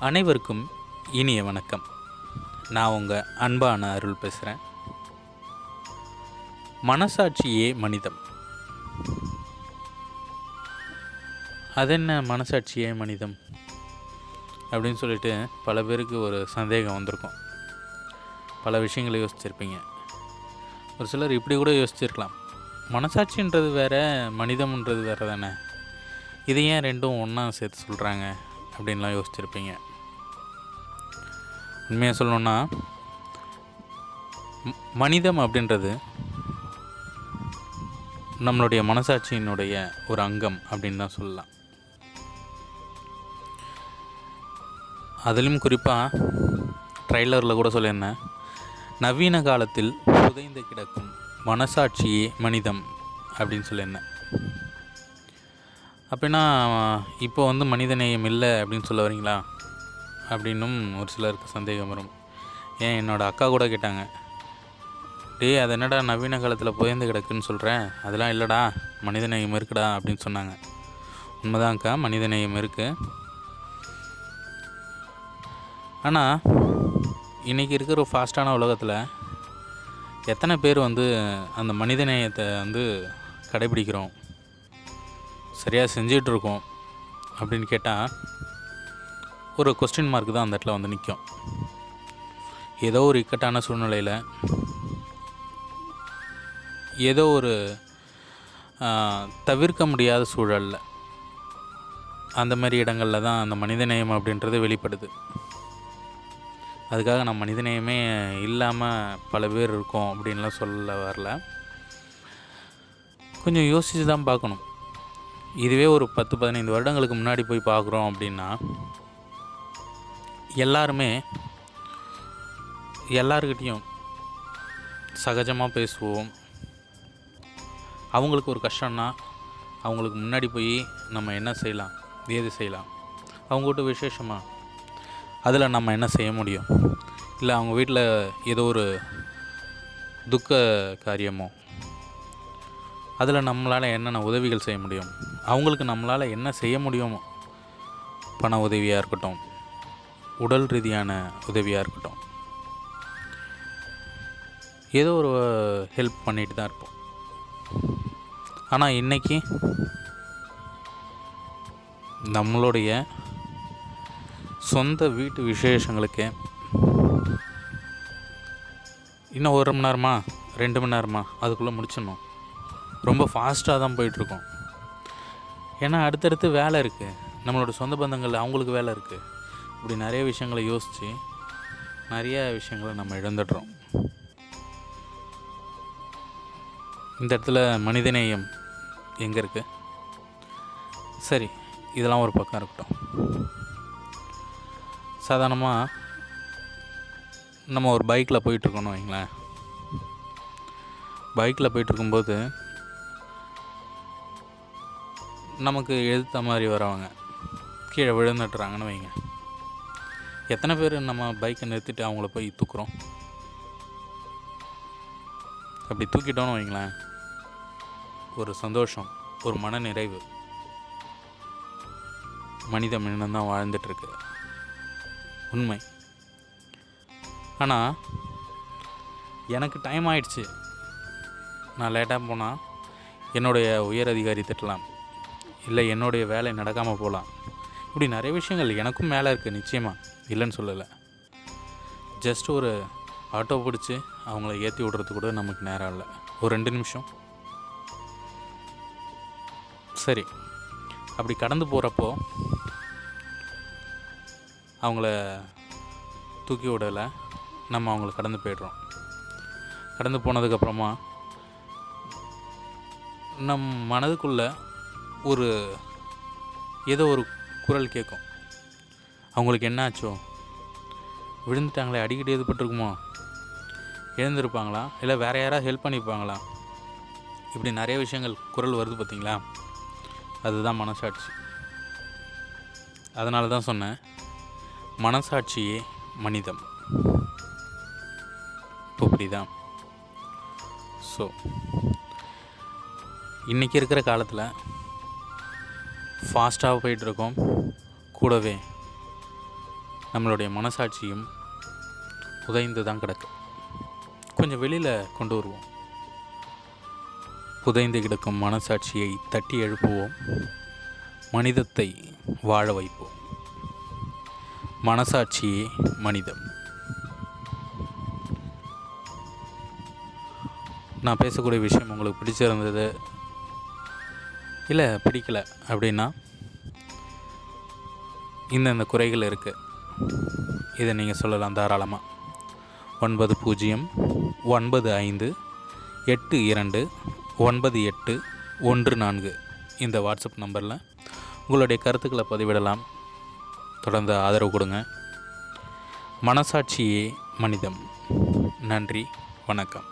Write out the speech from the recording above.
அனைவருக்கும் இனிய வணக்கம். நான் உங்கள் அன்பான அருள் பேசுகிறேன் மனசாட்சியே மனிதம். அதென்ன மனசாட்சியே மனிதம்? அப்படின்னு சொல்லிட்டு பல பேருக்கு ஒரு சந்தேகம் வந்திருக்கும். பல விஷயங்களை யோசிச்சிருப்பீங்க. ஒரு சிலர் இப்படி கூட யோசிச்சிருக்கலாம். மனசாட்சின்றது வேற மனிதம்ன்றது வேறு தானே? இது ஏன் ரெண்டும் ஒன்றா சேர்த்து சொல்கிறாங்க அப்படின்லாம் யோசிச்சிருப்பீங்க. உண்மையாக சொல்லணுன்னா மனிதம் அப்படின்றது நம்மளுடைய மனசாட்சியினுடைய ஒரு அங்கம் அப்படின்னு தான் சொல்லலாம். அதிலும் குறிப்பாக ட்ரைலரில் கூட சொல்லியிருந்தேன் நவீன காலத்தில் புதைந்து கிடக்கும் மனசாட்சியே மனிதம் அப்படின்னு சொல்லியிருந்தேன். அப்படின்னா இப்போ வந்து மனிதநேயம் இல்லை அப்படின்னு சொல்ல வரீங்களா? அப்படின்னும் ஒரு சிலருக்கு சந்தேகம் வரும். ஏன் என்னோட அக்கா கூட கேட்டாங்க. டேய் அது என்னடா நவீன காலத்தில் புயந்து கிடக்குன்னு சொல்கிறேன் அதெல்லாம் இல்லைடா மனிதநேயம் இருக்குடா அப்படின்னு சொன்னாங்க. உண்மைதான்க்கா மனிதநேயம் இருக்குது ஆனால் இன்றைக்கி இருக்கிற ஒரு ஃபாஸ்ட்டான உலகத்தில் எத்தனை பேர் வந்து அந்த மனிதநேயத்தை வந்து கடைபிடிக்கிறோம்? சரியாக செஞ்சிகிட்ருக்கோம் அப்படின்னு கேட்டால் ஒரு கொஸ்டின் மார்க் தான் அந்த இடத்துல வந்து நிற்கும் ஏதோ ஒரு இக்கட்டான சூழ்நிலையில் ஏதோ ஒரு தவிர்க்க முடியாத சூழலில் அந்த மாதிரி இடங்களில் தான் அந்த மனிதநேயம் அப்படின்றது வெளிப்படுது. அதுக்காக நம்ம மனிதநேயமே இல்லாமல் பல பேர் இருக்கோம் அப்படின்லாம் சொல்ல வரல. கொஞ்சம் யோசித்து தான் பார்க்கணும். இதுவே ஒரு பத்து பதினைந்து வருடங்களுக்கு முன்னாடி போய் பார்க்குறோம் அப்படின்னா எல்லாருமே எல்லாருக்கிட்டேயும் சகஜமாக பேசுவோம். அவங்களுக்கு ஒரு கஷ்டம்னா அவங்களுக்கு முன்னாடி போய் நம்ம என்ன செய்யலாம்? ஏது செய்யலாம்? அவங்ககிட்ட விசேஷமாக அதில் நம்ம என்ன செய்ய முடியும்? இல்லை அவங்க வீட்டில் ஏதோ ஒரு துக்க காரியமோ? அதில் நம்மளால் என்னென்ன உதவிகள் செய்ய முடியும்? அவங்களுக்கு நம்மளால் என்ன செய்ய முடியுமோ? பண உதவியாக இருக்கட்டும். உடல் ரீதியான உதவியாக இருக்கட்டும். ஏதோ ஒரு ஹெல்ப் பண்ணிட்டு தான் இருப்போம். ஆனால் இன்றைக்கி நம்மளுடைய சொந்த வீட்டு விசேஷங்களுக்கு இன்னும் ஒரு மணி நேரமா ரெண்டு மணி நேரமா அதுக்குள்ளே முடிச்சிடணும். ரொம்ப ஃபாஸ்ட்டாக தான் போயிட்டுருக்கோம். ஏன்னா அடுத்தடுத்து வேலை இருக்குது நம்மளோட சொந்த பந்தங்கள் அவங்களுக்கு வேலை இருக்குது இப்படி நிறைய விஷயங்களை யோசித்து நிறைய விஷயங்களை நம்ம இழந்துடுறோம். இந்த இடத்துல மனிதநேயம் எங்கே இருக்குது சரி இதெல்லாம் ஒரு பக்கம் இருக்கட்டும். சாதாரணமாக நம்ம ஒரு பைக்கில் போயிட்டுருக்கோன்னு வைங்களேன். பைக்கில் போயிட்டுருக்கும்போது நமக்கு எதிர்த்த மாதிரி வரவங்க கீழே விழுந்துட்டுறாங்கன்னு வைங்க. எத்தனை பேர் நம்ம பைக்கை நிறுத்திட்டு அவங்கள போய் தூக்குறோம்? அப்படி தூக்கிட்டோன்னு வைங்களேன் ஒரு சந்தோஷம் ஒரு மன நிறைவு மனித மனிதன் தான் வாழ்ந்துட்டுருக்கு. உண்மை. ஆனால் எனக்கு டைம் ஆயிடுச்சு. நான் லேட்டாக போனால் என்னுடைய உயர் அதிகாரி திட்டலாம். இல்லை என்னுடைய வேலை நடக்காமல் போகலாம். இப்படி நிறைய விஷயங்கள் எனக்கும் மேலே இருக்குது நிச்சயமாக இல்லைன்னு சொல்லலை. ஜஸ்ட் ஒரு ஆட்டோ பிடிச்சி அவங்கள ஏற்றி விடுறது கூட நமக்கு நேரம் இல்லை. ஒரு ரெண்டு நிமிஷம். சரி. அப்படி கடந்து போகிறப்போ அவங்கள தூக்கி விடலை. நம்ம அவங்கள கடந்து போயிடுறோம். கடந்து போனதுக்கப்புறமா நம் மனதுக்குள்ளே ஒரு ஏதோ ஒரு குரல் கேட்கும். அவங்களுக்கு என்ன ஆச்சோ விழுந்துட்டாங்களே அடிக்கடி எதுப்பட்டிருக்குமோ எழுந்திருப்பாங்களா? இல்லை வேற யாராவது ஹெல்ப் பண்ணியிருப்பாங்களா? இப்படி நிறைய விஷயங்கள் குரல் வருது பார்த்தீங்களா? அதுதான் மனசாட்சி. அதனால தான் சொன்னேன் மனசாட்சியே மனிதம். இப்போ புரியுதா ஸோ இன்றைக்கி இருக்கிற காலத்தில் ஃபாஸ்ட்டாக போயிட்டுருக்கோம். கூடவே நம்மளுடைய மனசாட்சியும் புதைந்து தான் கிடக்கு. கொஞ்சம் வெளியில் கொண்டு வருவோம். புதைந்து கிடக்கும் மனசாட்சியை தட்டி எழுப்புவோம். மனிதத்தை வாழ வைப்போம். மனசாட்சியே மனிதம். நான் பேசக்கூடிய விஷயம் உங்களுக்கு பிடிச்சிருந்தது இல்லை பிடிக்கல அப்படின்னா இந்தந்த குறைகள் இருக்குது இதை நீங்கள் சொல்லலாம் தாராளமாக ஒன்பது பூஜ்ஜியம் ஒன்பது ஐந்து எட்டு இரண்டு ஒன்பது எட்டு ஒன்று நான்கு இந்த வாட்ஸ்அப் நம்பரில் உங்களுடைய கருத்துக்களை பதிவிடலாம். தொடர்ந்து ஆதரவு கொடுங்க. மனசாட்சியே மனிதம். நன்றி வணக்கம்.